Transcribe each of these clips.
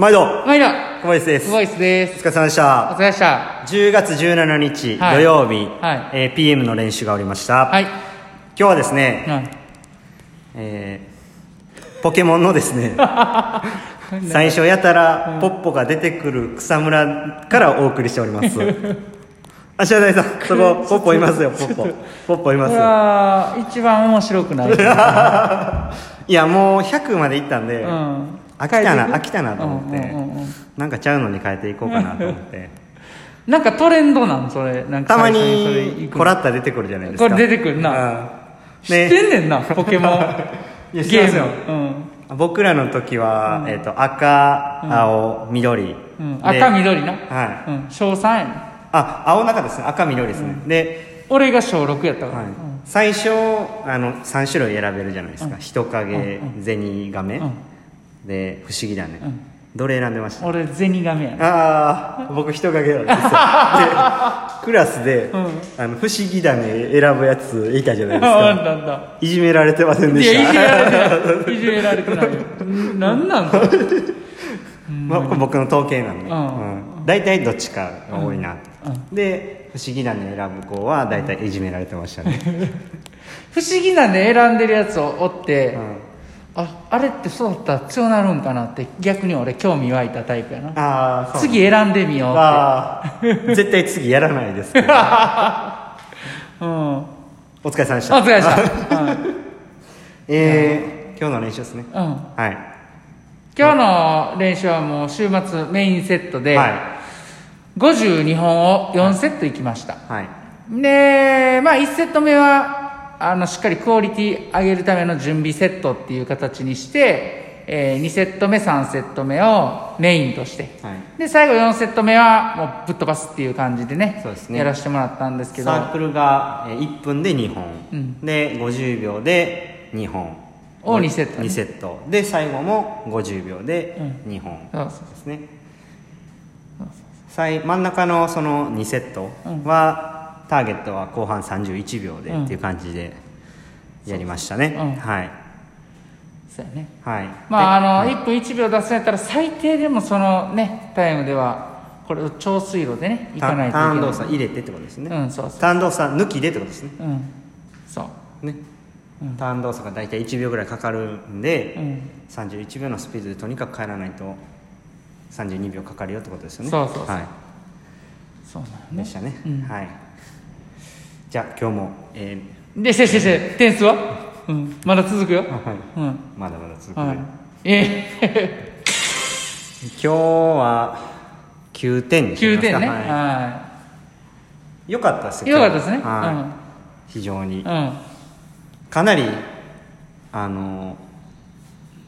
毎度。毎度。小林です。ボイスでおす疲れ様でしおた疲れでした。10月17日、はい。土曜日、はい。えー PM の練習がおりました、はい。今日はですね、うんえーポケモンのですね 最初やたらポッポが出てくる草むらからお送りしております。あしゃだいさん そこポッポいますよポッポ。ポッポいますよ。は一番面白くない、うん、いやもう100までいったんで、飽きたな飽きたなと思って、うんうんうんうん。なんかちゃうのに変えていこうかなと思って。なんかトレンドなんそれ。なんかたまに行くコラッタ出てくるじゃないですか。これ出てくるな。うん。知ってんねんなポケモン。ゲーム。僕らの時は、えっと赤、青緑、うん、赤緑な。はい。うん、小3やねん。あ青中ですね。赤緑ですね、で、俺が小6やったから、はい。最初あの3種類選べるじゃないですか、人影、ゼニガメ、うんで不思議だね、うん。どれ選んでました？俺ゼニガメやね。んああ僕人影なんですよ。でクラスで、あの不思議だね選ぶやついたじゃないですか。だんだ。いじめられてませんでいやいじめしたられてない。いじめられてない。よなんだ？まあ、僕の統計なんで、うん。うん。大体どっちかが多いな、で不思議なね選ぶ子は大体いじめられてましたね、不思議なんで選んでるやつをおって、うんああれってそうだったら強なるんかなって逆に俺興味湧いたタイプやな。ああ次選んでみようって。ああ絶対次やらないですけど。うん。お疲れ様でした。お疲れでした、うん。えー、今日の練習ですね。うん、はい。今日の練習はもう週末メインセットで、はい。52本を4セットいきました、はい。でまあ1セット目はあのしっかりクオリティ上げるための準備セットっていう形にして、え2セット目3セット目をメインとして。はい。で最後4セット目はもうぶっ飛ばすっていう感じでねそうですね。やらせてもらったんですけど。サークルがえー1分で2本、うん。で50秒で2本。を2セット。ね2セット。で最後も50秒で2本。そうそうですね、最真ん中のその2セットは、ターゲットは後半31秒でうん。っていう感じでやりましたね、うん。はい。そうやね。はい。まああの、で1分1秒出すんやったら最低でもそのねタイムではこれを長水路でね行タかないといけない。ターン動作入れてってことですね、うんそうそう。ターン動作抜きでってことですね。うん。そう。ね、ターン動作が大体1秒ぐらいかかるんで、うん。31秒のスピードでとにかく帰らないと32秒かかるよってことですよね。そうそうそう。はい。そうなんよね。でしたね、うん。はいじゃあ今日も、えでせせせ点数は、うん、まだ続くよ？ー、はい。うん。まだまだ続く、はい。え 今日は9点にし9ました。点ね。は、はい。よかったですいよかったですね。は。い。非常に、うん。うんかなりあの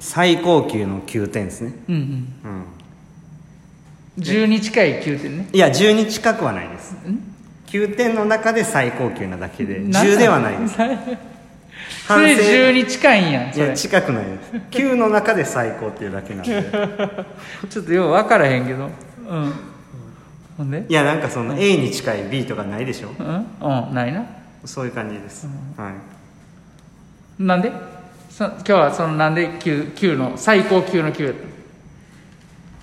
最高級の9点ですね。うんうん。うん。12近い9点ね。いや12近くはないです9点の中で最高級なだけでなん10ではないです。それ反省12近いんやんいや近くないです。9の中で最高っていうだけなんで。ょっとよう分からへんけど。うん。ほんで？いやなんかその A に近い B とかないでしょ？うん。うん。ないな。そういう感じです、はい。なんで？そ今日はそのなんで 9, 9の最高級の9やった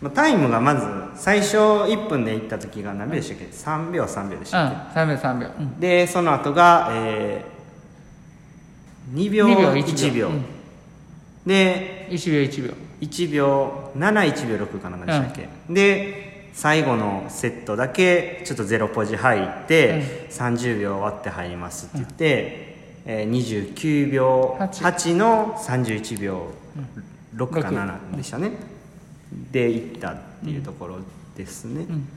まあタイムがまず最初1分で行った時が何秒でしたっけ？3秒3秒でしたっけ、うん3秒3秒。うん。でその後が、えー、2秒2秒1秒、うん。で1秒1秒。1秒71秒6かなんかでしたっけ、で最後のセットだけちょっとゼロポジ入って、30秒割って入りますって言って、えー、29秒8 8の31秒6か7でしたね、でいったっていうところですね、ん。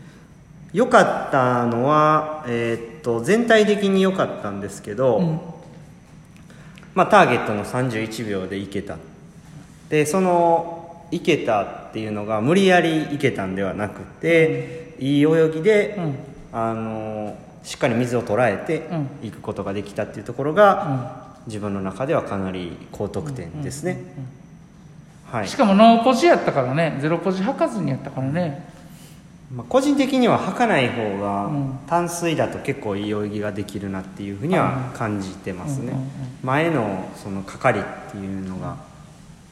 良かったのは、えーっと全体的に良かったんですけど、うん。まあ、ターゲットの31秒でいけた。でそのいけたっていうのが無理やりいけたんではなくて、いい泳ぎで、うん。あのしっかり水を捉えてうん。いくことができたっていうところが、自分の中ではかなり高得点ですね、はい。しかもノーポジやったからね。ゼロポジ吐かずにやったからね。まあ、個人的には履かない方がうん。淡水だと結構いい泳ぎができるなっていうふうには感じてますね、うんうんうん。前のその係っていうのが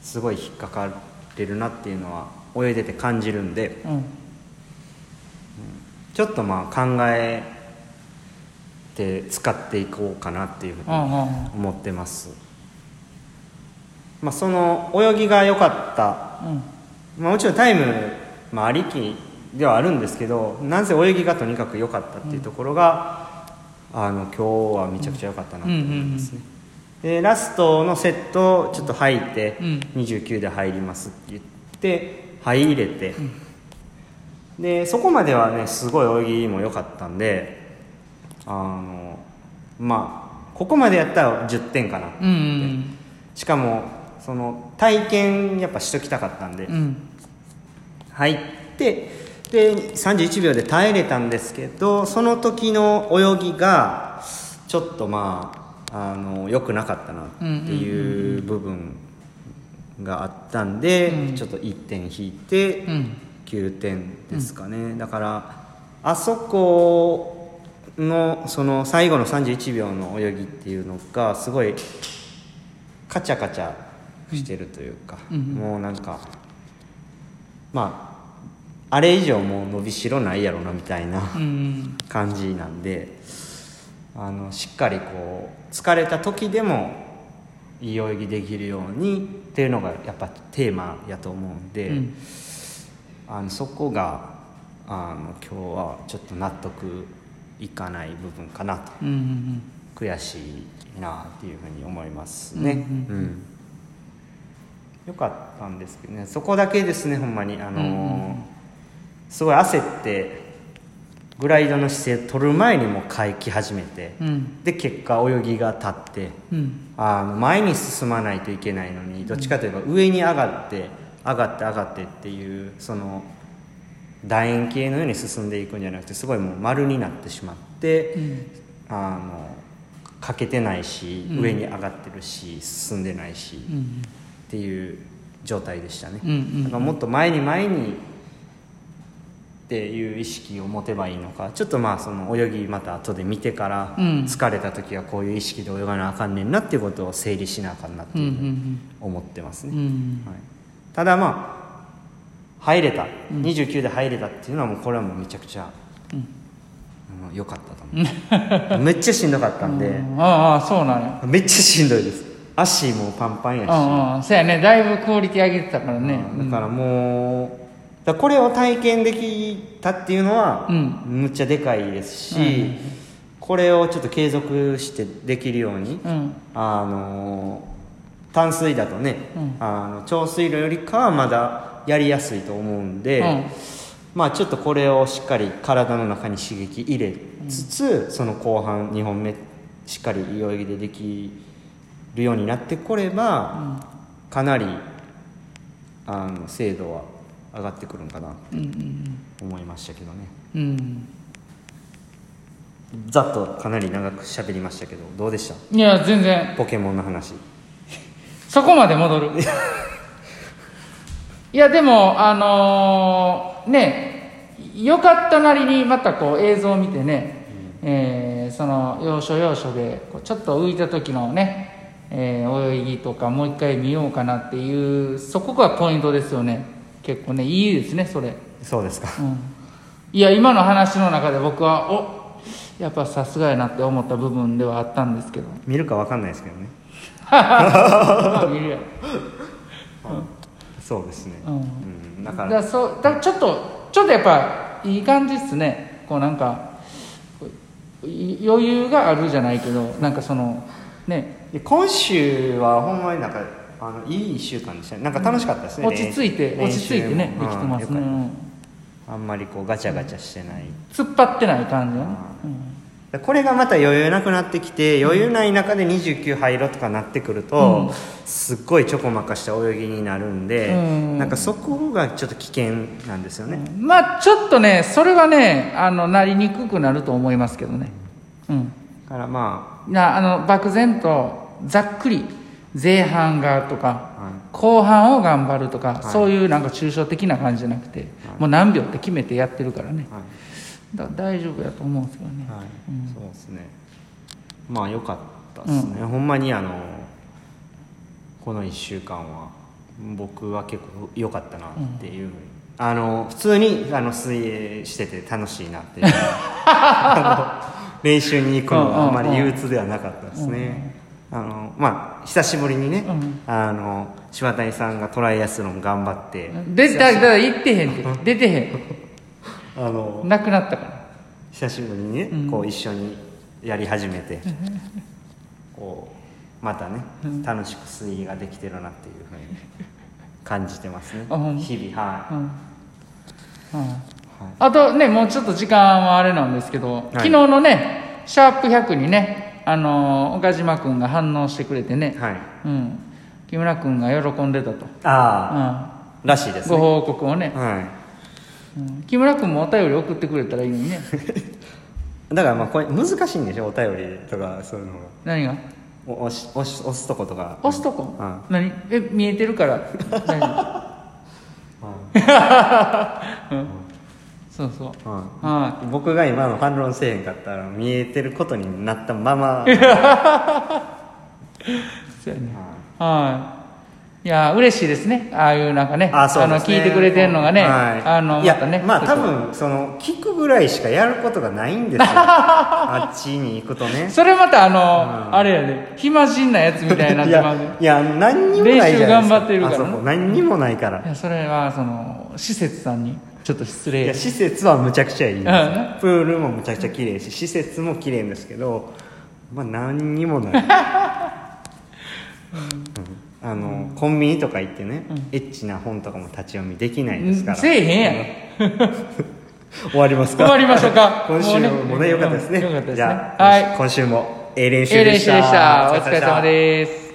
すごい引っかかってるなっていうのは泳いでて感じるんで。うん。ちょっとまあ考えて使っていこうかなっていうふうにうんうん思ってまあ、その泳ぎが良かった、うん。まあ、もちろんタイム、まあ、ありきではあるんですけどなぜ泳ぎがとにかく良かったっていうところが、あの今日はめちゃくちゃ良かったなと思いますね、でラストのセットをちょっと吐いて、うん。29で入りますって言って入れて、でそこまではねすごい泳ぎも良かったんであのまあここまでやったら10点かな、うんうん。しかもその体験やっぱしときたかったんで、うん。入ってで31秒で耐えれたんですけどその時の泳ぎがちょっとまああの良くなかったなっていう部分があったんで、うん。ちょっと1点引いてうん。9点ですかね、だからあそこのその最後の31秒の泳ぎっていうのがすごいカチャカチャしてるというか、うん。うんもうなんかまああれ以上もう伸びしろないやろなみたいなうん感じなんであのしっかりこう疲れた時でもいい泳ぎできるようにっていうのがやっぱテーマやと思うんで、うん。あのそこがあの今日はちょっと納得いかない部分かなと。うんうん悔しいなっていうふうに思いますね、うん。うんよかったんですけどね。そこだけですねほんまに。あのーうんうん。すごい焦ってグライドの姿勢取る前にも回き始めて、うん。で結果泳ぎが立ってうん。あの前に進まないといけないのにどっちかといえば上に上がって上がって上がってっていうその楕円形のように進んでいくんじゃなくてすごいもう丸になってしまって、うん。あのかけてないし、うん。上に上がってるし進んでないし、っうんていう状態でしたね、だからもっと前に前にっていう意識を持てばいいのかちょっとまあその泳ぎまた後で見てから、うん。疲れた時はこういう意識で泳がなあかんねんなっていうことを整理しなあかんなっていうふうにん思ってますね、うんはい、ただまあ入れた、うん。29で入れたっていうのはもうこれはもうめちゃくちゃうん。うん良かったと思う。めっちゃしんどかったんで、うん。ああそうなんや。めっちゃしんどいです足もパンパンやし、うんうん。そうやね。だいぶクオリティ上げてたからね。うん。だからもうだこれを体験できたっていうのは、うん。むっちゃでかいですし、うん。これをちょっと継続してできるように、うん。あの淡水だとね、うん。あの長水路よりかはまだやりやすいと思うんで、うん。まあちょっとこれをしっかり体の中に刺激入れつつ、その後半2本目しっかりいい泳ぎでできるようになってこれば、かなりあの精度は上がってくるんかな。とうんうん。思いましたけどね。うん。うんざっとかなり長く喋りましたけどどうでした？いや全然。ポケモンの話。そこまで戻る。いやでもあのーねよかったなりにまたこう映像を見てね、えーその要所要所でちょっと浮いた時のね、えー泳ぎとかもう一回見ようかなっていうそこがポイントですよね。結構ねいいですねそれ、そうですか。うん、いや今の話の中で僕はおやっぱさすがやなって思った部分ではあったんですけど。見るかわかんないですけどね。まあ見るやろそうですね、うん。うん、だかららそうだちょっとちょっとやっぱいい感じっすね。こうなんかい余裕があるじゃないけどなんかそのねで今週はほんまになんかあのいい1週間でしたね。なんか楽しかったですね、落ち着いて練落ち着いてねできてますね、うんあんまりこうガチャガチャしてない、突っ張ってない感じよね、でこれがまた余裕なくなってきて余裕ない中で29入ろうとかなってくると、うん。すっごいちょこまかした泳ぎになるんで、うん。なんかそこがちょっと危険なんですよね、うん。まあちょっとねそれはねあのなりにくくなると思いますけどね。うん。だからまなあの漠然とざっくり前半がとか後半を頑張るとか、い。そういうなんか抽象的な感じじゃなくて、もう何秒って決めてやってるからね。はい。だ大丈夫やと思うんですけどね、はい。うん。そうですね。まあ良かったですね、ほんまにあのこの1週間は僕は結構良かったなっていう、あの普通にあの水泳してて楽しいなっていう。練習に行くのがあんまり憂鬱ではなかったですね、あのまあ久しぶりにね、うん。あの柴谷さんがトライアスロン頑張って、でだだから行ってへんって出てへあのんなくなったから。久しぶりにね、うん。こう一緒にやり始めて、こうまたね、うん。楽しく水泳ができてるなっていうふうに感じてますね。日々はい、うん、うんはい。あとねもうちょっと時間はあれなんですけど、昨日のねシャープ100にねあの岡島君が反応してくれてね、はい。うん、木村君が喜んでたと、ああ、らしいですごね報告をね、はうん。木村君もお便り送ってくれたらいいのにね。い だからまあこれ難しいんでしょ？お便りとかそういうの。が何が？お押し押し押すとことか。押すとこ、うん。何？え見えてるから。大丈夫そうそう。うん。は僕が今の反論せえへんかったら見えてることになったまま。い そうやね。はい。い。や嬉しいですね。ああいうなんかねあそ聞いてくれてるのがね、はい、あのまたねまあ多分その聞くぐらいしかやることがないんですよ。あっちに行くとね。それまたあの、うん。あれやで。暇人なやつみたいになっいやいや何にもないじゃないですか。練習頑張ってるからな。あそこ何にもないから。いやそれはその施設さんにちょっと失い礼や施設はむちゃくちゃいいうんプールもむちゃくちゃ綺麗し施設も綺麗ですけどまあ何にもない、うん。あのコンビニとか行ってね、エッチな本とかも立ち読みできないですから。せえへんやん。終わりますか？終わりましょうか。今週もね良かったですね。うんよかったですね。じゃあ、はい。今週もええ練習でした。お疲れ様です